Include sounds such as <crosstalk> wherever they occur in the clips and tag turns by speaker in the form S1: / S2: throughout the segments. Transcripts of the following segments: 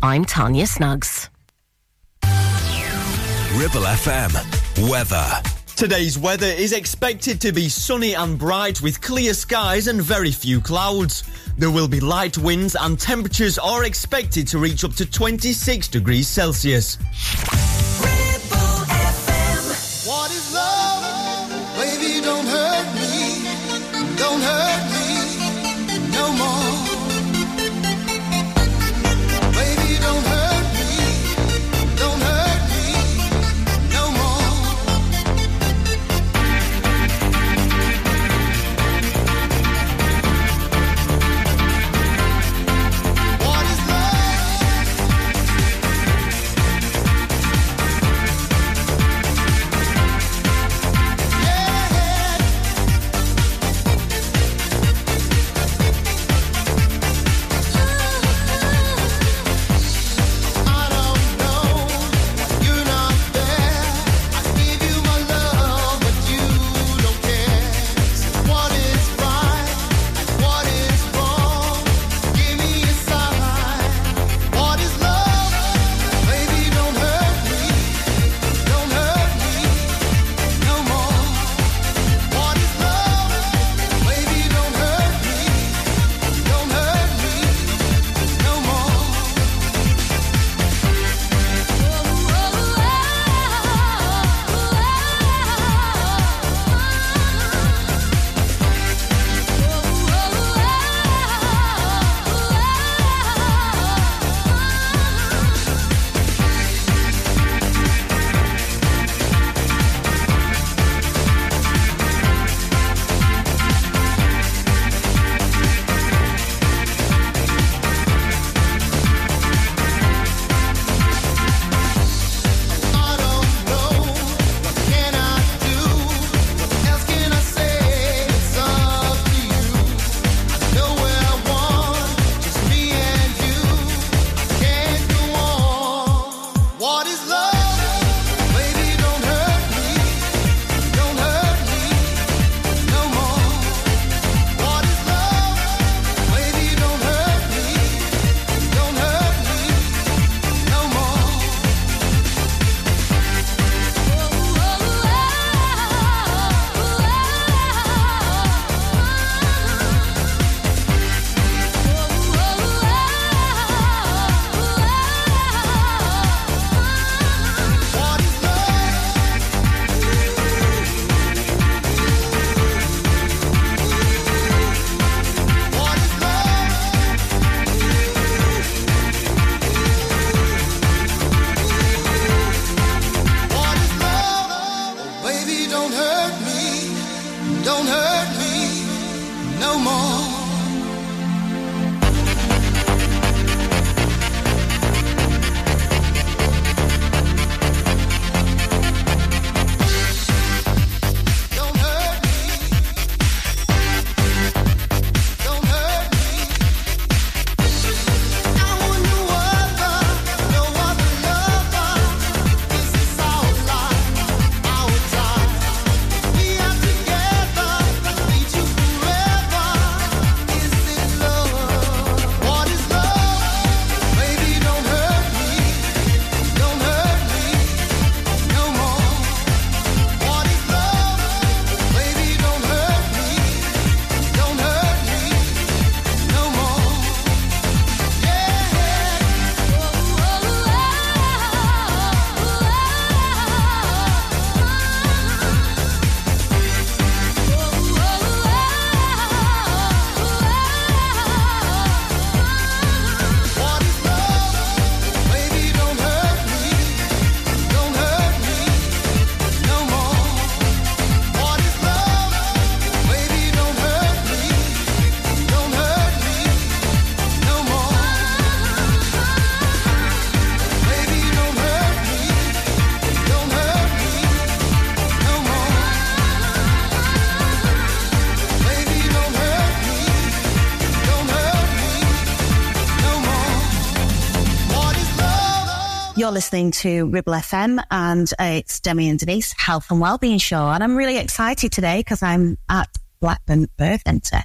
S1: I'm Tanya Snuggs.
S2: Ribble FM. Weather.
S3: Today's weather is expected to be sunny and bright with clear skies and very few clouds. There will be light winds and temperatures are expected to reach up to 26 degrees Celsius.
S1: You're listening to Ribble FM and uh, it's Demi and Denise Health and Wellbeing Show. And I'm really excited today because I'm at Blackburn Birth Centre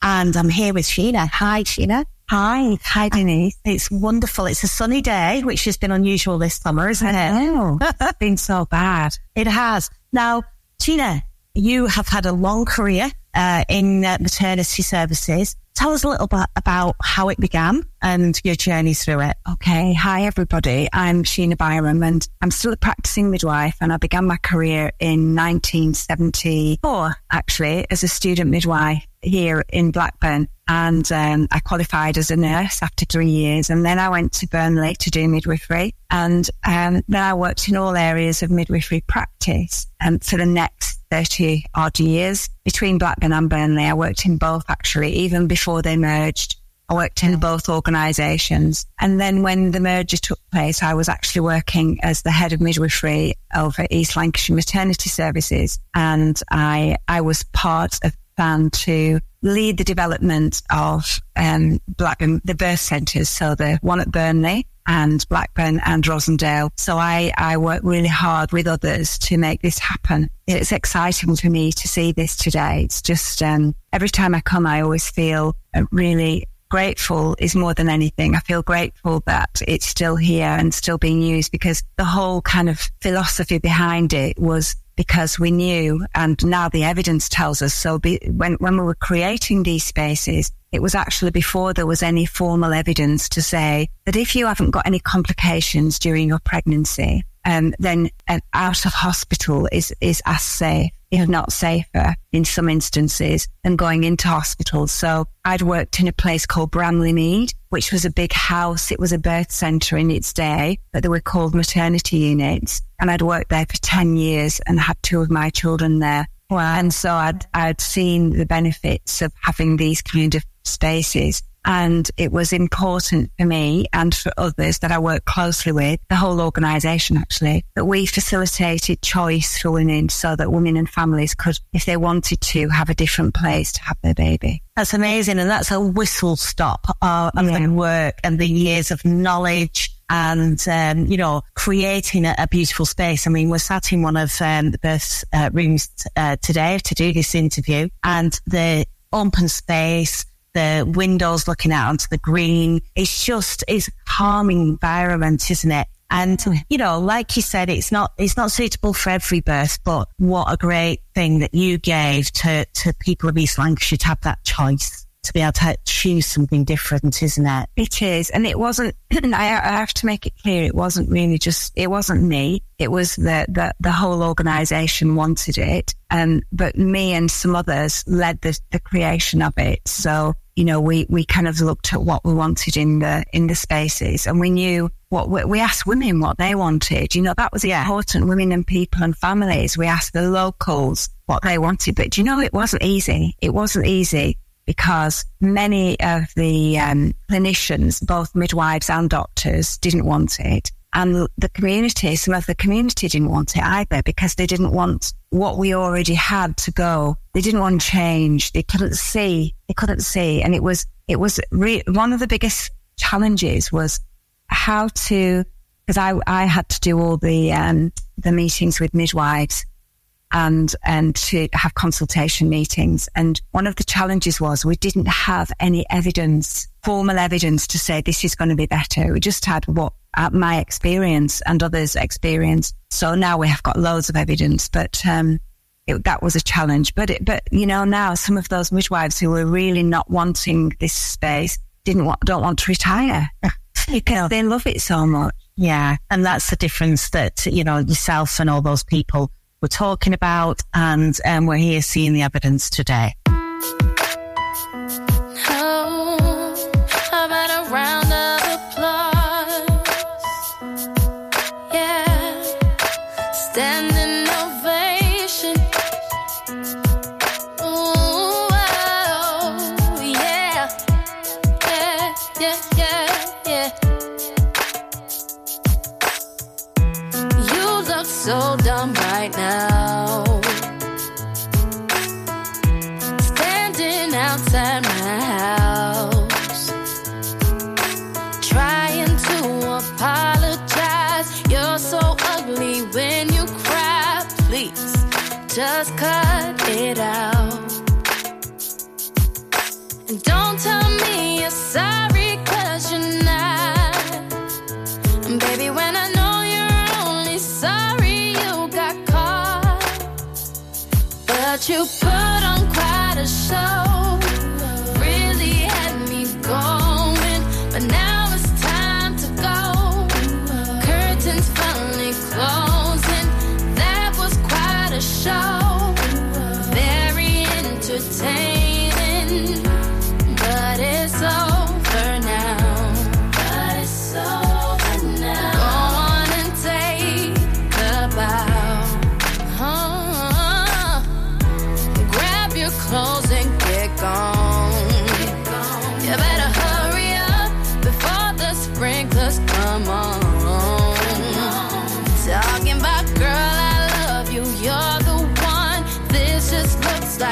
S1: and I'm here with Sheena. Hi, Sheena. Hi. Hi, Denise. It's wonderful. It's a sunny day, which has been unusual this summer, isn't it?
S4: Oh, <laughs> it's been so bad.
S1: It has. Now, Sheena, you have had a long career uh, in uh, maternity services. Tell us a little bit about how it began and your journey through it.
S4: Okay. Hi, everybody. I'm Sheena Byrom and I'm still a practicing midwife and I began my career in 1974, actually, as a student midwife here in Blackburn. And um, I qualified as a nurse after three years. And then I went to Burnley to do midwifery. And um, then I worked in all areas of midwifery practice um, for the next 30 odd years between Blackburn and Burnley. I worked in both actually, even before they merged. I worked in both organisations. And then when the merger took place, I was actually working as the head of midwifery over East Lancashire Maternity Services. And I, I was part of plan to lead the development of um, Blackburn, the birth centres. So the one at Burnley and Blackburn and Rossendale. So I, I work really hard with others to make this happen. It's exciting for me to see this today. It's just, um, every time I come, I always feel really grateful is more than anything. I feel grateful that it's still here and still being used because the whole kind of philosophy behind it was because we knew and now the evidence tells us so be, when, when we were creating these spaces, it was actually before there was any formal evidence to say that if you haven't got any complications during your pregnancy, um, then out of hospital is, is as safe, if not safer in some instances than going into hospital. So I'd worked in a place called Bramley Mead, which was a big house. It was a birth center in its day, but they were called maternity units. And I'd worked there for 10 years and had two of my children there. Wow. And so I'd, I'd seen the benefits of having these kind of spaces. And it was important for me and for others that I work closely with, the whole organisation actually, that we facilitated choice for women so that women and families could, if they wanted to, have a different place to have their baby.
S1: That's amazing. And that's a whistle stop uh, of yeah. the work and the years of knowledge and, um, you know, creating a, a, beautiful space. I mean, we're sat in one of um, the birth uh, rooms uh, today to do this interview and the open space, the windows looking out onto the green. It's just, it's a calming environment, isn't it? And, you know, like you said, it's not, it's not suitable for every birth, but what a great thing that you gave to, to people of East Lancashire to have that choice to be able to choose something different, isn't it?
S4: It is. And it wasn't, <clears throat> I have to make it clear, it wasn't really just, it wasn't me. It was the, the, the whole organization wanted it. Um, but me and some others led the, the creation of it. So, you know, we, we kind of looked at what we wanted in the, in the spaces and we knew what we, we asked women what they wanted. You know, that was yeah. important. Women and people and families. We asked the locals what they wanted, but you know, it wasn't easy. It wasn't easy because many of the um, clinicians, both midwives and doctors, didn't want it. And the community, some of the community didn't want it either because they didn't want what we already had to go. They didn't want change. They couldn't see. They couldn't see. And it was, it was re- one of the biggest challenges was how to, because I, I had to do all the, um, the meetings with midwives and and to have consultation meetings. And one of the challenges was we didn't have any evidence, formal evidence to say this is going to be better. We just had what uh, my experience and others' experience. So now we have got loads of evidence, but um, it, that was a challenge. But it, but you know now some of those midwives who were really not wanting this space didn't want don't want to retire <laughs> because they love it so much.
S1: Yeah, and that's the difference that you know yourself and all those people we're talking about, and um, we're here seeing the evidence today.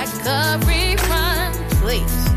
S5: like a refund, please.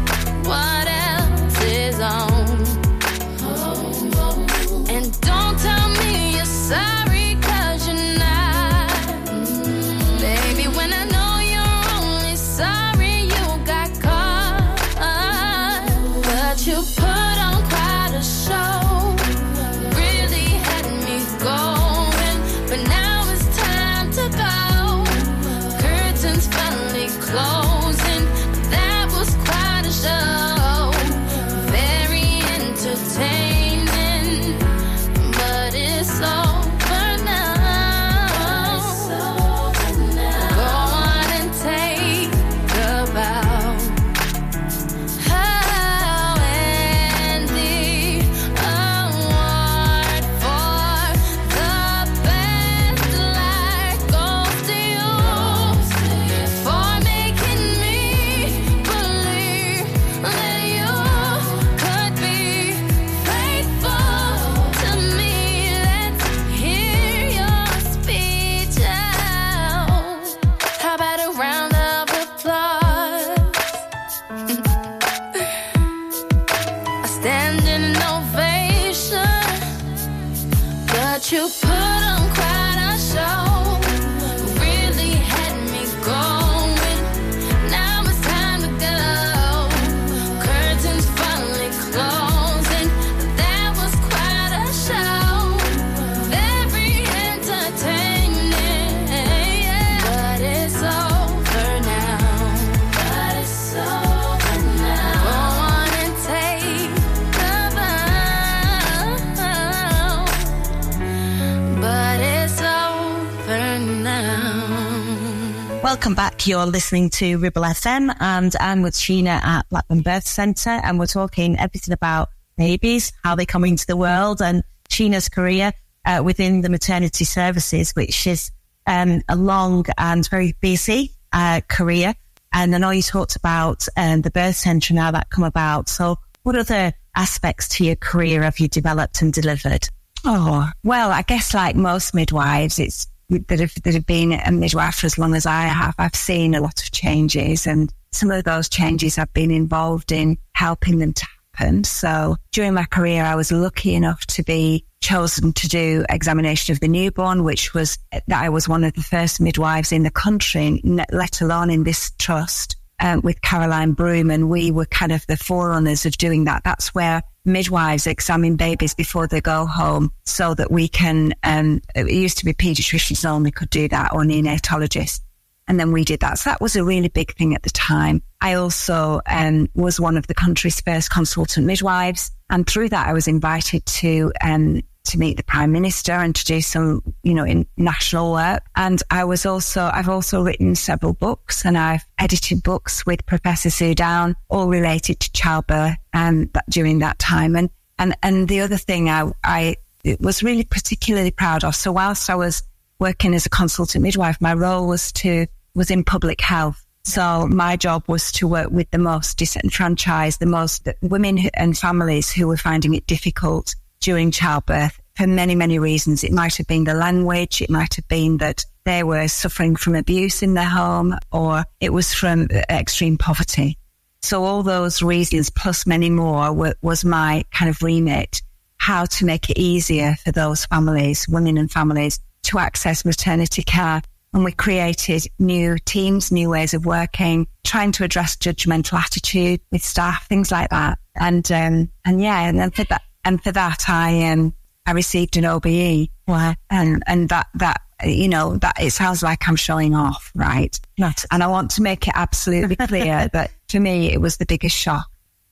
S1: Welcome back. You're listening to Ribble FM and I'm with Sheena at Blackburn Birth Centre and we're talking everything about babies, how they come into the world and Sheena's career uh, within the maternity services, which is um, a long and very busy uh, career. And I know you talked about um, the birth centre and how that come about. So what other aspects to your career have you developed and delivered?
S4: Oh, well, I guess like most midwives, it's that have, that have been a midwife for as long as I have, I've seen a lot of changes and some of those changes I've been involved in helping them to happen. So during my career, I was lucky enough to be chosen to do examination of the newborn, which was that I was one of the first midwives in the country, let alone in this trust. Um, with Caroline Broom, and we were kind of the forerunners of doing that. That's where midwives examine babies before they go home so that we can, um, it used to be pediatricians only could do that or neonatologists. And then we did that. So that was a really big thing at the time. I also um, was one of the country's first consultant midwives. And through that, I was invited to um, to meet the prime minister and to do some, you know, in national work. And I was also, I've also written several books and I've edited books with Professor Soo Downe, all related to childbirth and that during that time. And, and, and the other thing I, I was really particularly proud of. So whilst I was working as a consultant midwife, my role was to, was in public health. So my job was to work with the most disenfranchised, the most women and families who were finding it difficult during childbirth for many, many reasons. It might have been the language. It might have been that they were suffering from abuse in their home or it was from extreme poverty. So all those reasons plus many more were, was my kind of remit, how to make it easier for those families, women and families to access maternity care. And we created new teams, new ways of working, trying to address judgmental attitude with staff, things like that. And, um, and yeah, and then for that, and for that, I, um, I received an OBE.
S1: Wow.
S4: And, and that, that, you know, that it sounds like I'm showing off, right?
S1: Not.
S4: And I want to make it absolutely clear <laughs> that for me, it was the biggest shock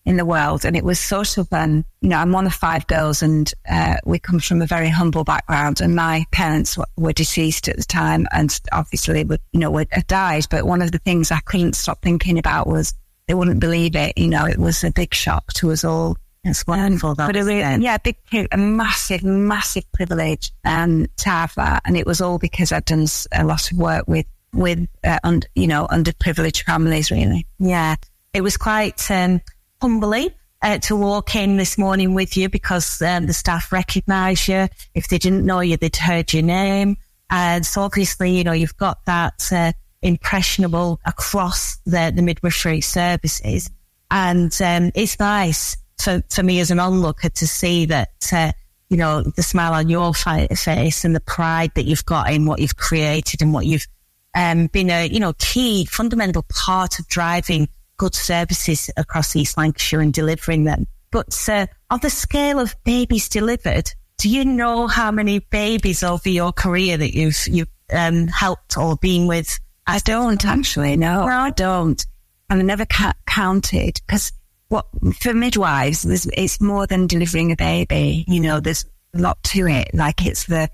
S4: in the world. And it was sort of, um, you know, I'm one of five girls and, uh, we come from a very humble background and my parents w- were deceased at the time and obviously would, you know, would have died. But one of the things I couldn't stop thinking about was they wouldn't believe it. You know, it was a big shock to us all.
S1: It's wonderful.
S4: But a
S1: was
S4: yeah, big, a massive, massive privilege um, to have that, and it was all because I'd done a lot of work with with uh, un, you know underprivileged families, really.
S1: Yeah, it was quite um, humbling uh, to walk in this morning with you because um, the staff recognise you. If they didn't know you, they'd heard your name. And so obviously, you know, you've got that uh, impressionable across the, the midwifery services. And um, it's nice for, for me as an onlooker to see that, uh, you know, the smile on your face and the pride that you've got in what you've created and what you've um, been a, you know, key, fundamental part of driving good services across East Lancashire and delivering them. But uh, on the scale of babies delivered, do you know how many babies over your career that you've you've um, helped or been with?
S4: I don't actually. No, I don't, and I never ca- counted because what for midwives, it's more than delivering a baby. You know, there's a lot to it. Like it's the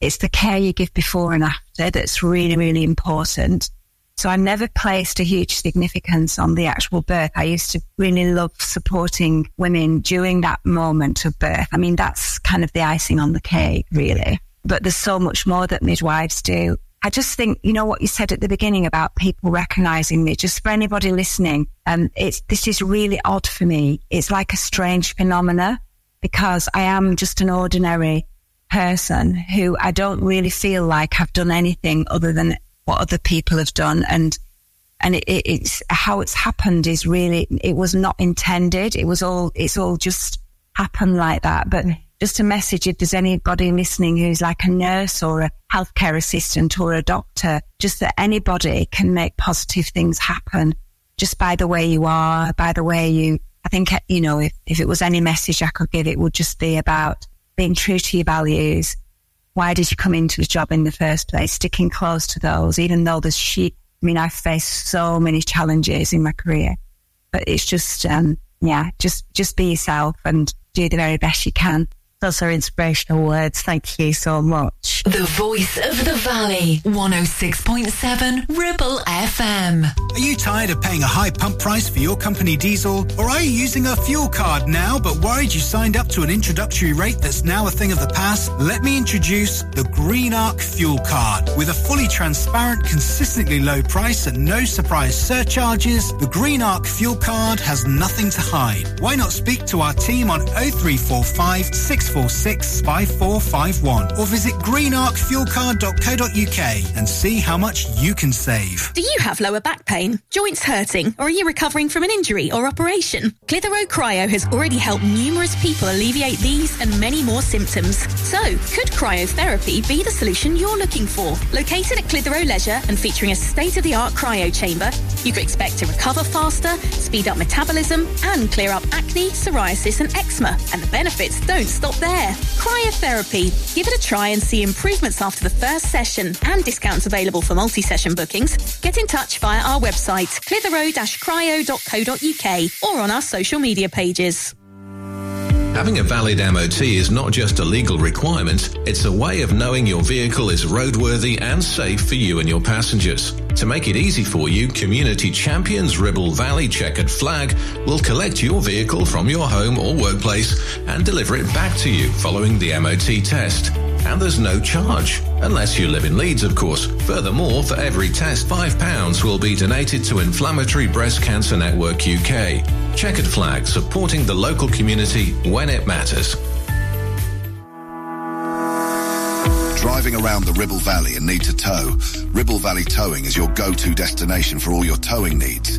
S4: it's the care you give before and after that's really really important. So I never placed a huge significance on the actual birth. I used to really love supporting women during that moment of birth. I mean, that's kind of the icing on the cake, really. But there's so much more that midwives do. I just think, you know, what you said at the beginning about people recognizing me, just for anybody listening, um, it's, this is really odd for me. It's like a strange phenomena because I am just an ordinary person who I don't really feel like I've done anything other than what other people have done. And, and it, it, it's how it's happened is really, it was not intended. It was all, it's all just happened like that. But just a message if there's anybody listening who's like a nurse or a healthcare assistant or a doctor, just that anybody can make positive things happen just by the way you are, by the way you, I think, you know, if, if it was any message I could give, it would just be about being true to your values. Why did you come into the job in the first place? Sticking close to those, even though there's she, I mean, I've faced so many challenges in my career, but it's just, um, yeah, just, just be yourself and do the very best you can.
S1: Those are inspirational words. Thank you so much.
S6: The voice of the valley, 106.7 Ribble FM.
S7: Are you tired of paying a high pump price for your company diesel? Or are you using a fuel card now but worried you signed up to an introductory rate that's now a thing of the past? Let me introduce the Green Arc Fuel Card. With a fully transparent, consistently low price and no surprise surcharges, the Green Arc Fuel Card has nothing to hide. Why not speak to our team on 0345 646 5451 or visit greenarcfuelcard.co.uk and see how much you can save.
S8: Do you have lower back pain, joints hurting, or are you recovering from an injury or operation? Clitheroe Cryo has already helped numerous people alleviate these and many more symptoms. So, could cryotherapy be the solution you're looking for? Located at Clitheroe Leisure and featuring a state-of-the-art cryo chamber, you could expect to recover faster, speed up metabolism, and clear up acne, psoriasis, and eczema. And the benefits don't stop there. Cryotherapy. Give it a try and see improvements after the first session and discounts available for multi-session bookings. Get in touch via our website, clitheroe-cryo.co.uk or on our social media pages.
S9: Having a valid MOT is not just a legal requirement, it's a way of knowing your vehicle is roadworthy and safe for you and your passengers. To make it easy for you, Community Champions Ribble Valley Checkered Flag will collect your vehicle from your home or workplace and deliver it back to you following the MOT test. And there's no charge, unless you live in Leeds, of course. Furthermore, for every test, £5 will be donated to Inflammatory Breast Cancer Network UK. Checkered Flag, supporting the local community when it matters.
S10: Driving around the Ribble Valley and need to tow? Ribble Valley Towing is your go-to destination for all your towing needs.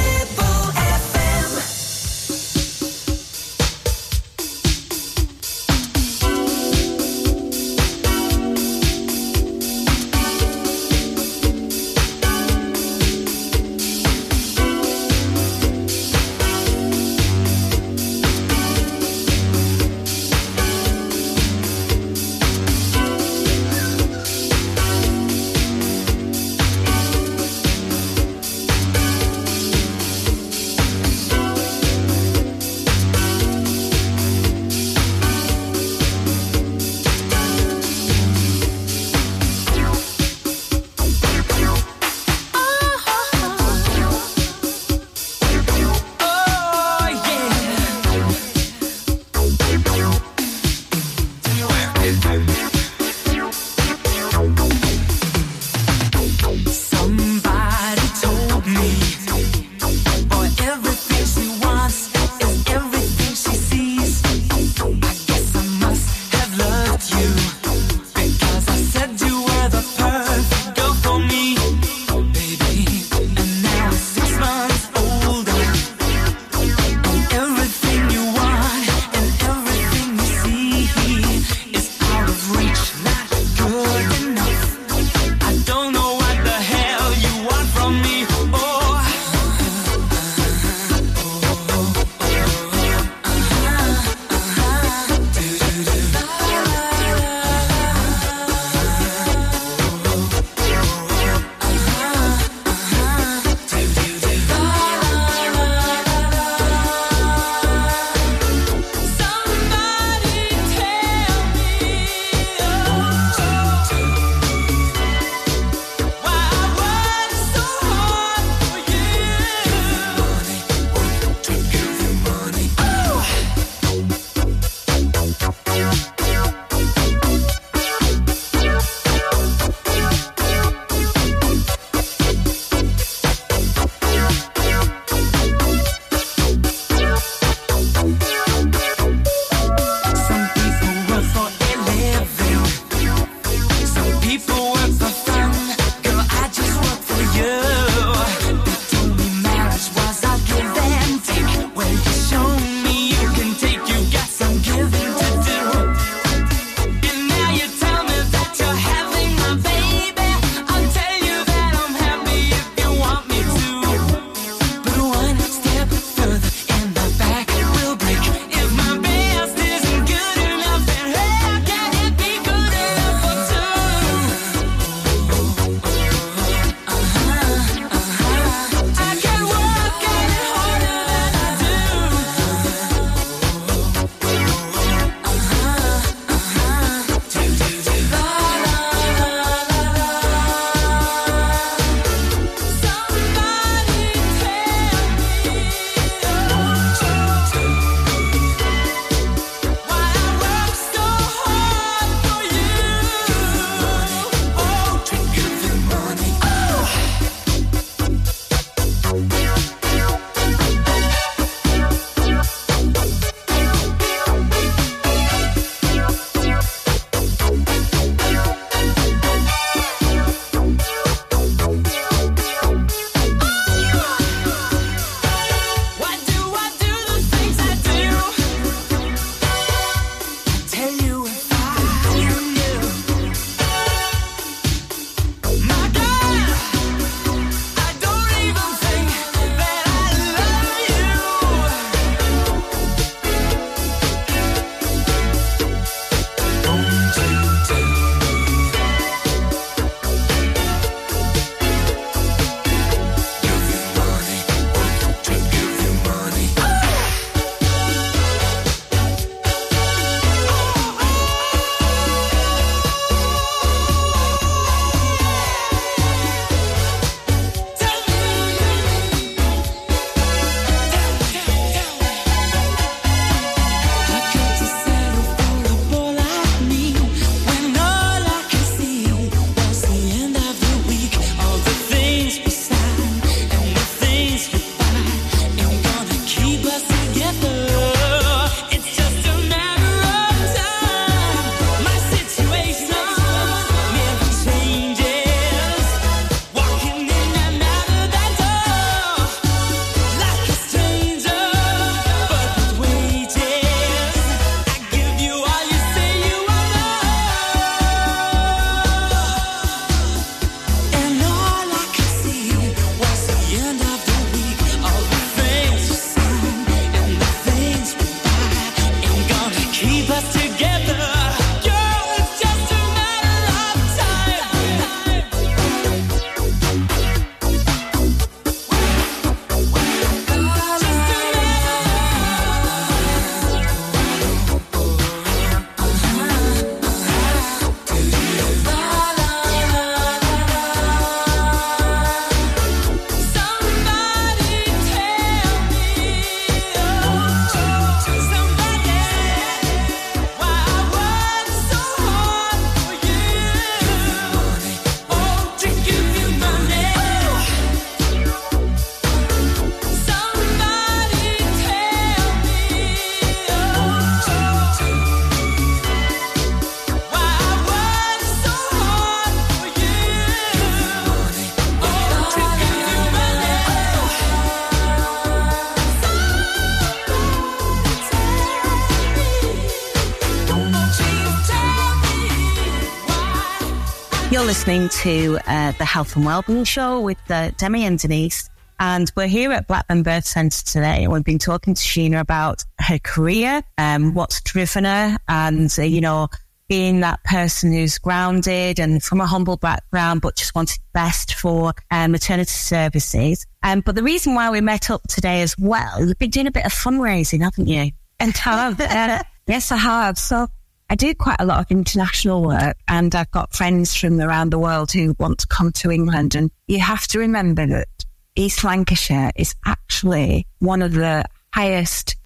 S1: Listening to uh, the Health and Wellbeing Show with uh, Demi and Denise. And we're here at Blackburn Birth Centre today. And we've been talking to Sheena about her career, um, what's driven her, and, uh, you know, being that person who's grounded and from a humble background, but just wanted the best for um, maternity services. Um, but the reason why we met up today as well, you've been doing a bit of fundraising, haven't you?
S4: And have, uh, <laughs> yes, I have. So I do quite a lot of international work and I've got friends from around the world who want to come to England. And you have to remember that East Lancashire is actually one of the highest,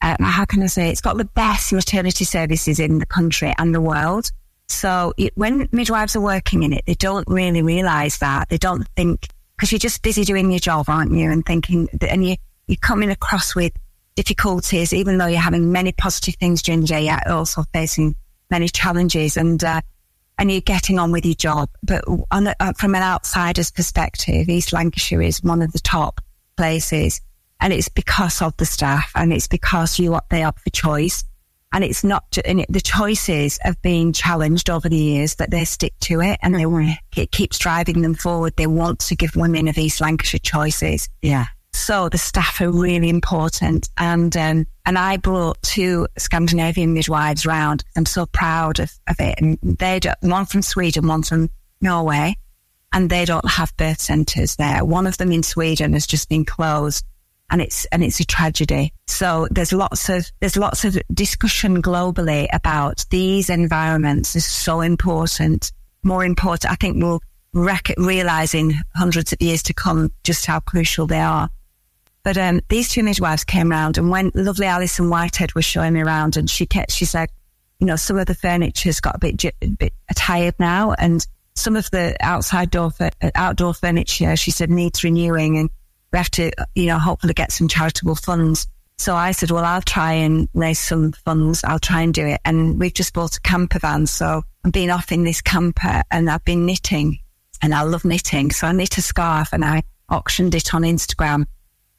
S4: uh, how can I say, it's got the best maternity services in the country and the world. So it, when midwives are working in it, they don't really realize that. They don't think, because you're just busy doing your job, aren't you? And thinking, and you, you're coming across with difficulties, even though you're having many positive things during the day, you're also facing many challenges and, uh, and you're getting on with your job. But on uh, from an outsider's perspective, East Lancashire is one of the top places and it's because of the staff and it's because you, are they offer choice. And it's not, and it, the choices have been challenged over the years, but they stick to it and they, it keeps driving them forward. They want to give women of East Lancashire choices.
S1: Yeah.
S4: So the staff are really important. And, um, and I brought two Scandinavian midwives round. I'm so proud of, of it. And they do, one from Sweden, one from Norway, and they don't have birth centres there. One of them in Sweden has just been closed and it's, and it's a tragedy. So there's lots of, there's lots of discussion globally about these environments is so important. More important, I think we'll realize in hundreds of years to come just how crucial they are. But um, these two midwives came round, and when lovely Alison Whitehead was showing me around, and she kept, she said, you know, some of the furniture's got a bit, a bit tired now, and some of the outside door, outdoor furniture, she said, needs renewing, and we have to, you know, hopefully get some charitable funds. So I said, well, I'll try and raise some funds. I'll try and do it. And we've just bought a camper van. So I've been off in this camper and I've been knitting and I love knitting. So I knit a scarf and I auctioned it on Instagram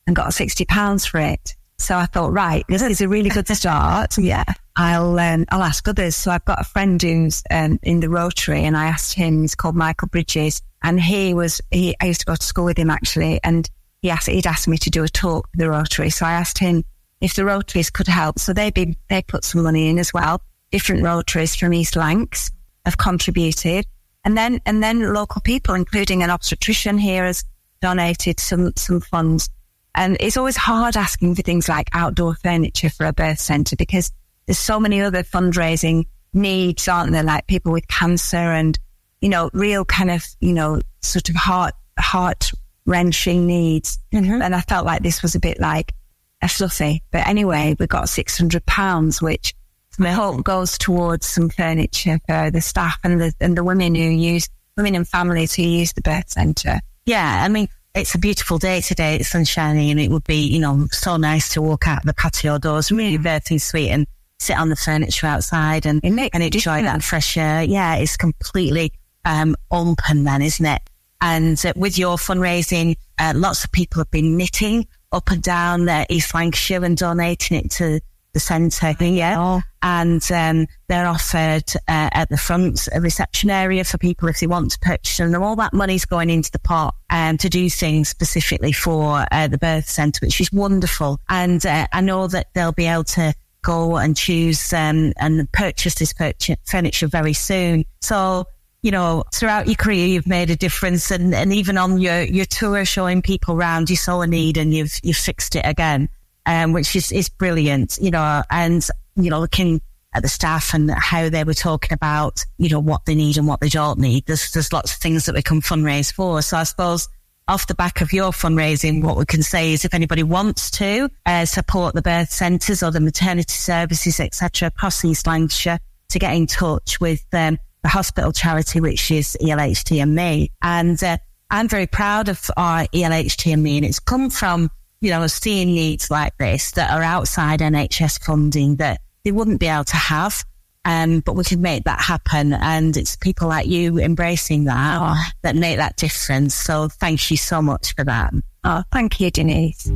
S4: and got 60 pounds for it. So I thought, right, this is a really good start. yeah. I'll, um, I'll ask others. So I've got a friend who's, um, in the Rotary and I asked him, he's called Michael Bridges and he was, he, I used to go to school with him actually. And he asked, he'd asked me to do a talk with the Rotary. So I asked him if the Rotaries could help. So they be, they put some money in as well. Different Rotaries from East Lancs have contributed. And then, and then local people, including an obstetrician here has donated some, some funds. And it's always hard asking for things like outdoor furniture for a birth centre because there's so many other fundraising needs, aren't there? Like people with cancer and, you know, real kind of, you know, sort of heart, heart wrenching needs. Mm-hmm. And I felt like this was a bit like a fluffy. But anyway, we got £600, which my hope goes towards some furniture for the staff and the, and the women who use, women and families who use the birth centre.
S1: Yeah, I mean, it's a beautiful day today. It's sunshiny and it would be, you know, so nice to walk out the patio doors, really birthing suite and sit on the furniture outside and, and enjoy that fresh air. Yeah, it's completely um, open then, isn't it? And uh, with your fundraising, uh, lots of people have been knitting up and down uh, East Lancashire and donating it to the centre. Yeah. And um, they're offered uh, at the front a reception area for people if they want to purchase them. And all that money's going into the pot um, to do things specifically for uh, the birth centre, which is wonderful. And uh, I know that they'll be able to go and choose um, and purchase this purch- furniture very soon. So, you know, throughout your career, you've made a difference, and, and even on your, your tour, showing people around, you saw a need and you've you've fixed it again, um, which is is brilliant. You know, and you know, looking at the staff and how they were talking about, you know, what they need and what they don't need. There's there's lots of things that we can fundraise for. So I suppose off the back of your fundraising, what we can say is if anybody wants to uh, support the birth centres or the maternity services, etc., across East Lancashire, to get in touch with um, the hospital charity, which is ELHT and me. And uh, I'm very proud of our ELHT and me, and it's come from you know seeing needs like this that are outside NHS funding that they wouldn't be able to have. Um, but we can make that happen. And it's people like you embracing that that make that difference. So thank you so much for that.
S4: Oh, thank you, Denise.
S3: No,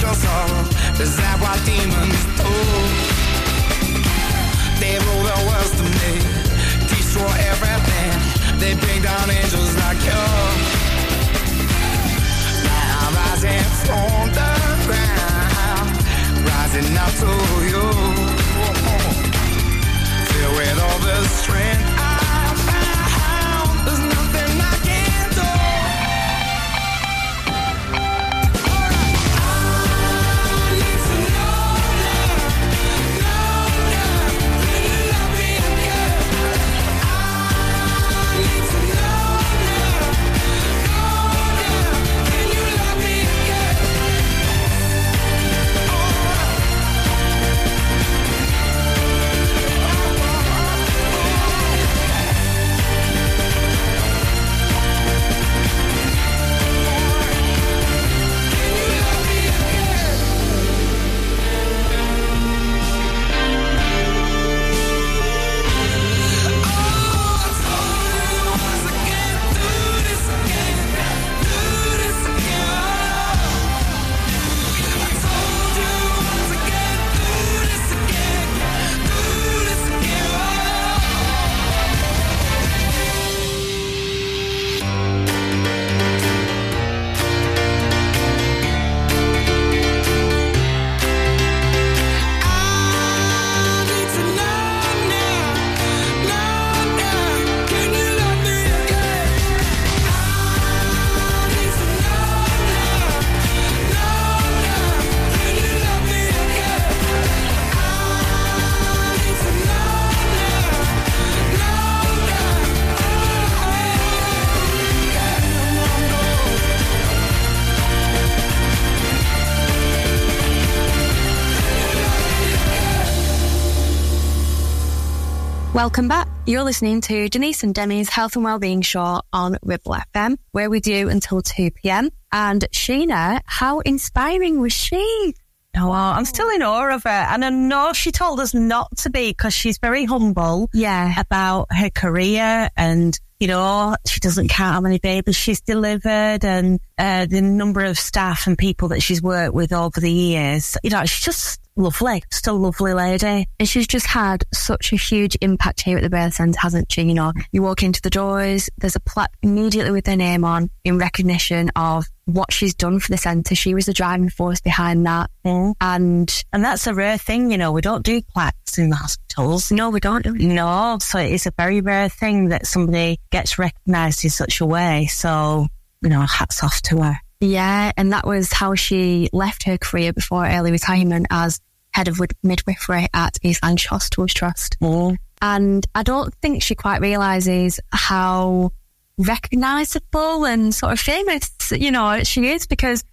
S3: Your soul. Is that what demons do? They rule the world to me. Destroy everything. They bring down angels like you. Now I'm rising from the ground. Rising up to you. Filled with all the strength
S11: Welcome back. You're listening to Denise and Demi's Health and Wellbeing Show on Ribble FM, where we do until 2 p.m. And Sheena, how inspiring was she?
S1: Oh, I'm still in awe of her. And I know she told us not to be because she's very humble
S11: Yeah.
S1: about her career and You know, she doesn't count how many babies she's delivered and uh, the number of staff and people that she's worked with over the years. You know, she's just lovely, just a lovely lady.
S11: And she's just had such a huge impact here at the birth centre, hasn't she? You know, you walk into the doors, there's a plaque immediately with her name on in recognition of what she's done for the centre. She was the driving force behind that. Mm. And
S1: and that's a rare thing, you know, we don't do plaques in the hospitals.
S11: No, we don't do
S1: No, so it's a very rare thing that somebody gets recognised in such a way. So, you know, hats off to her.
S11: Yeah, and that was how she left her career before early retirement as head of midwifery at East Lancashire Hospitals Trust. And I don't think she quite realises how recognisable and sort of famous, you know, she is because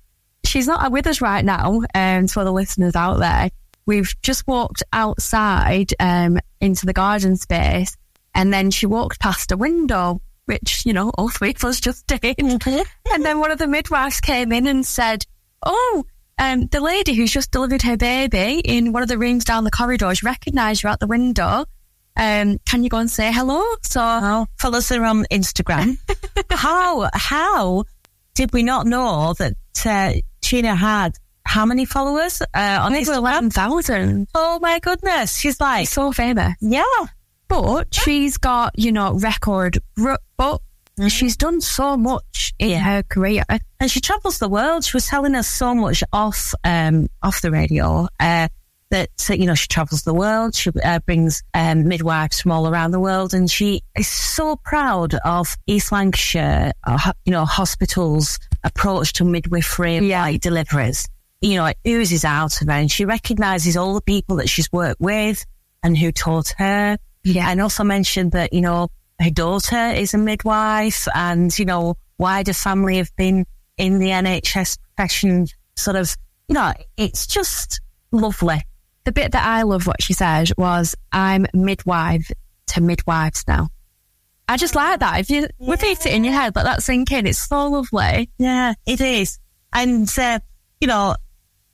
S11: she's not with us right now. Um, for the listeners out there, we've just walked outside um, into the garden space, and then she walked past a window, which you know all three of us just <laughs> did. and then one of the midwives came in and said, "Oh." Um, the lady who's just delivered her baby in one of the rooms down the corridors recognised you at the window. Um, can you go and say hello? So
S1: follow us on Instagram. <laughs> how how did we not know that uh, had how many followers uh, on Instagram?
S11: 11,000.
S1: Oh my goodness, she's like
S11: so famous.
S1: Yeah,
S11: But she's got, you know, record but she's done so much in her career.
S1: and she travels the world. She was telling us so much off um, off the radio uh, that you know she travels the world. She uh, brings um, midwives from all around the world, and she is so proud of East Lancashire, uh, you know, hospitals' approach to midwifery and like deliveries. You know, it oozes out of her, and she recognises all the people that she's worked with and who taught her.
S11: Yeah,
S1: and also mentioned that you know her daughter is a midwife, and you know wider family have been in the NHS profession. Sort of, you know, it's just lovely.
S11: The bit that I love what she said was, I'm midwife to midwives now. I just like that. If you repeat it in your head, let that sink in. It's so lovely.
S1: Yeah, it is. And, uh, you know,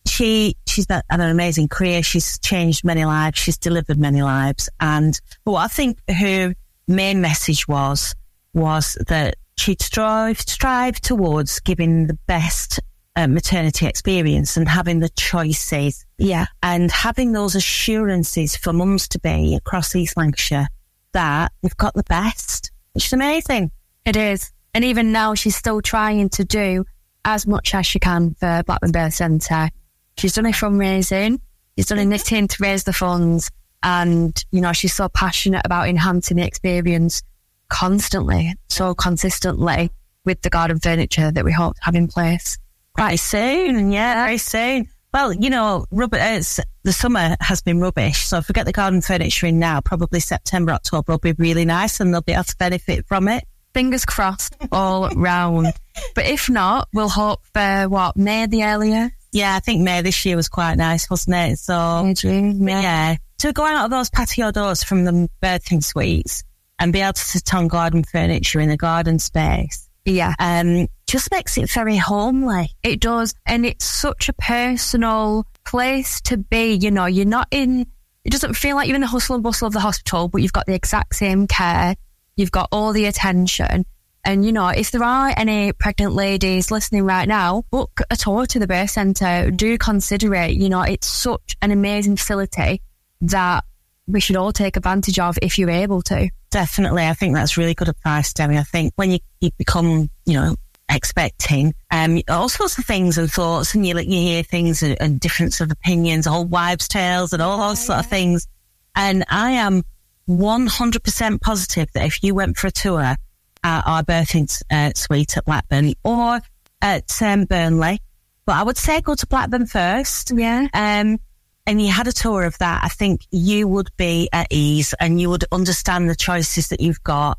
S1: she, she's had an amazing career. She's changed many lives. She's delivered many lives. And what I think her main message was, was that she'd strive, strive towards giving the best uh, maternity experience and having the choices.
S11: Yeah.
S1: And having those assurances for mums to be across East Lancashire that we've got the best, which is amazing.
S11: It is. And even now, she's still trying to do as much as she can for Blackburn Birth Centre. She's done a fundraising, she's done a knitting to raise the funds, and, you know, she's so passionate about enhancing the experience constantly, so consistently with the garden furniture that we hope to have in place.
S1: Quite soon, yeah, very soon. Well, you know, rubber, uh, it's, the summer has been rubbish, so if we get the garden furniture in now, probably September, October will be really nice and they'll be able to benefit from it.
S11: Fingers crossed all <laughs> round. But if not, we'll hope for what, May the earlier?
S1: Yeah, I think May this year was quite nice, wasn't it? So, yeah. To go out of those patio doors from the birthing suites and be able to sit on garden furniture in a garden space.
S11: Yeah.
S1: Um, just makes it very homely.
S11: It does. And it's such a personal place to be. You know, you're not in, it doesn't feel like you're in the hustle and bustle of the hospital, but you've got the exact same care. You've got all the attention. And, you know, if there are any pregnant ladies listening right now, book a tour to the birth centre. Do consider it. You know, it's such an amazing facility that we should all take advantage of if you're able to.
S1: Definitely. I think that's really good advice, Demi. I think when you, you become, you know, expecting, um, all sorts of things and thoughts and you, you hear things and, and difference of opinions, old wives' tales and all those sort of things. And I am 100% positive that if you went for a tour at our birthing uh, suite at Blackburn or at um, Burnley, but I would say go to Blackburn first.
S11: Yeah.
S1: Um, and you had a tour of that, I think you would be at ease and you would understand the choices that you've got.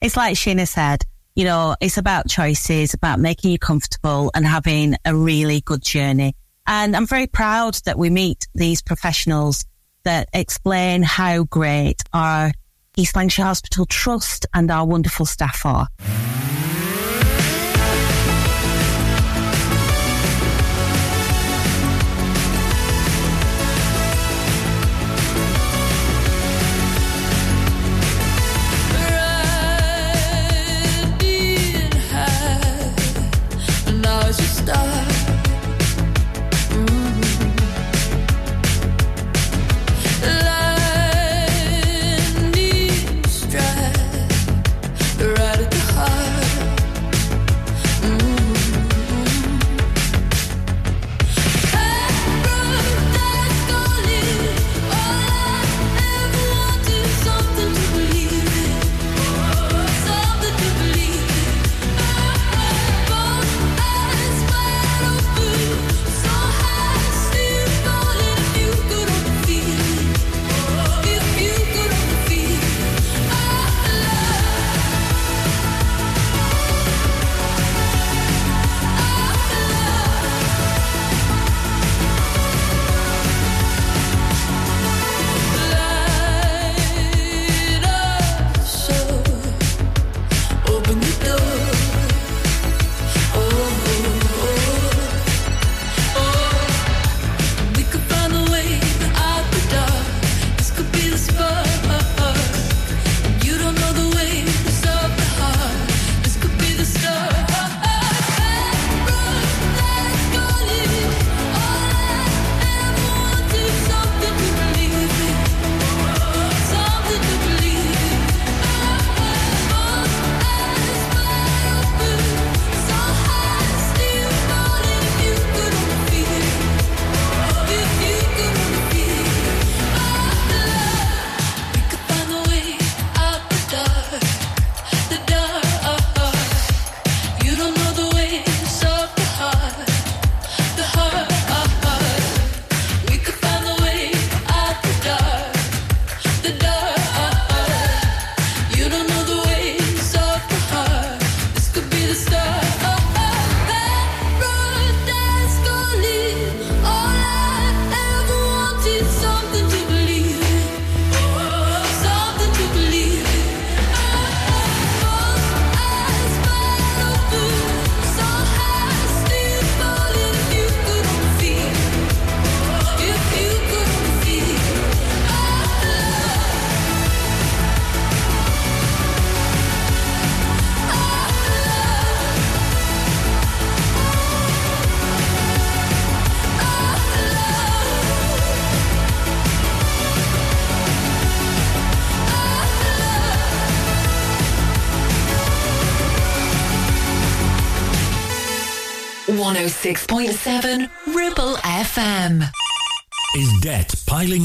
S1: It's like Sheena said, you know, it's about choices, about making you comfortable and having a really good journey. And I'm very proud that we meet these professionals that explain how great our East Lancashire Hospital Trust and our wonderful staff are.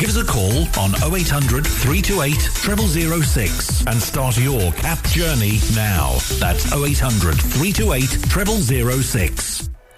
S12: Give us a call on 0800 328 0006 and start your CAP journey now. That's 0800 328 0006.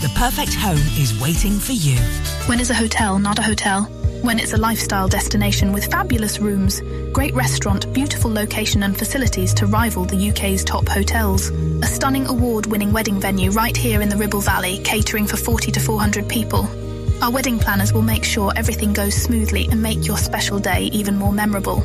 S13: the perfect home is waiting for you.
S14: When is a hotel not a hotel? When it's a lifestyle destination with fabulous rooms, great restaurant, beautiful location and facilities to rival the UK's top hotels. A stunning award-winning wedding venue right here in the Ribble Valley, catering for 40 to 400 people. Our wedding planners will make sure everything goes smoothly and make your special day even more memorable.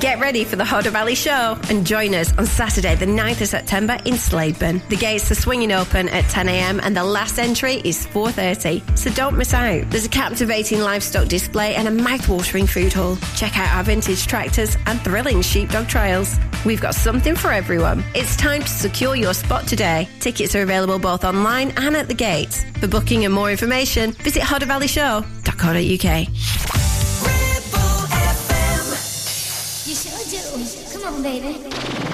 S15: Get ready for the Hodder Valley Show and join us on Saturday, the 9th of September in Slaidburn. The gates are swinging open at 10am and the last entry is 4.30, so don't miss out. There's a captivating livestock display and a mouth-watering food hall. Check out our vintage tractors and thrilling sheepdog trials. We've got something for everyone. It's time to secure your spot today. Tickets are available both online and at the gates. For booking and more information, visit hoddervalleyshow.co.uk.
S16: do.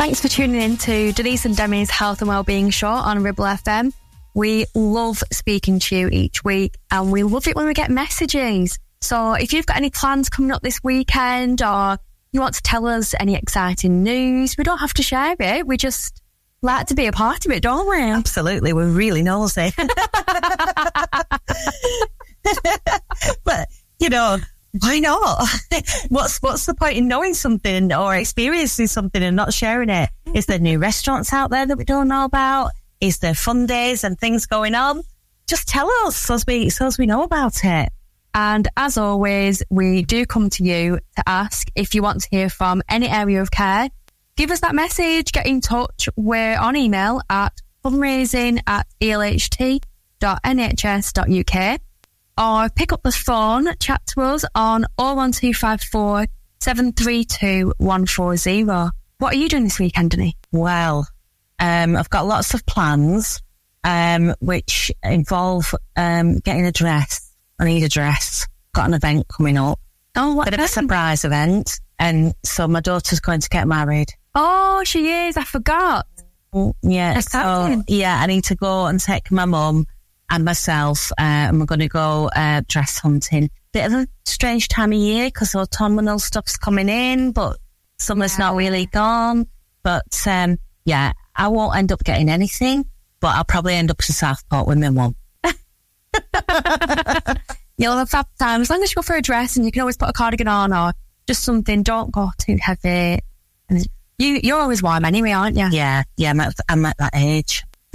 S16: Come for
S11: tuning in to Denise and Demi's Health and Wellbeing Show on Ribble FM. We love speaking to you each week and we love it when we get messages. So if you've got any plans coming up this weekend or you want to tell us any exciting news, we don't have to share it. We just like to be a part of it, don't we?
S5: Absolutely. We're really nosy. <laughs> <laughs> but, you know, why not? <laughs> what's what's the point in knowing something or experiencing something and not sharing it? Is there new restaurants out there that we don't know about? Is there fun days and things going on? Just tell us so as we so as we know about it.
S11: And as always, we do come to you to ask if you want to hear from any area of care. Give us that message, get in touch. We're on email at fundraising at elht.nhs.uk or pick up the phone, chat to us on 01254 732 140. What are you doing this weekend, Denny?
S5: Well, um, I've got lots of plans, um, which involve um, getting a dress. I need a dress. Got an event coming up.
S11: Oh, what
S5: Bit of a surprise event. And so my daughter's going to get married.
S11: Oh, she is. I forgot.
S5: Mm, Yeah. So, yeah, I need to go and take my mum and myself, uh, and we're going to go uh, dress hunting. Bit of a strange time of year because autumnal stuff's coming in, but summer's not really gone. But um, yeah, I won't end up getting anything, but I'll probably end up to Southport with my mum.
S11: You'll have a fab time as long as you go for a dress and you can always put a cardigan on or just something. Don't go too heavy. And you, you're always warm anyway, aren't you?
S5: Yeah, yeah, I'm at, I'm at that age. <laughs>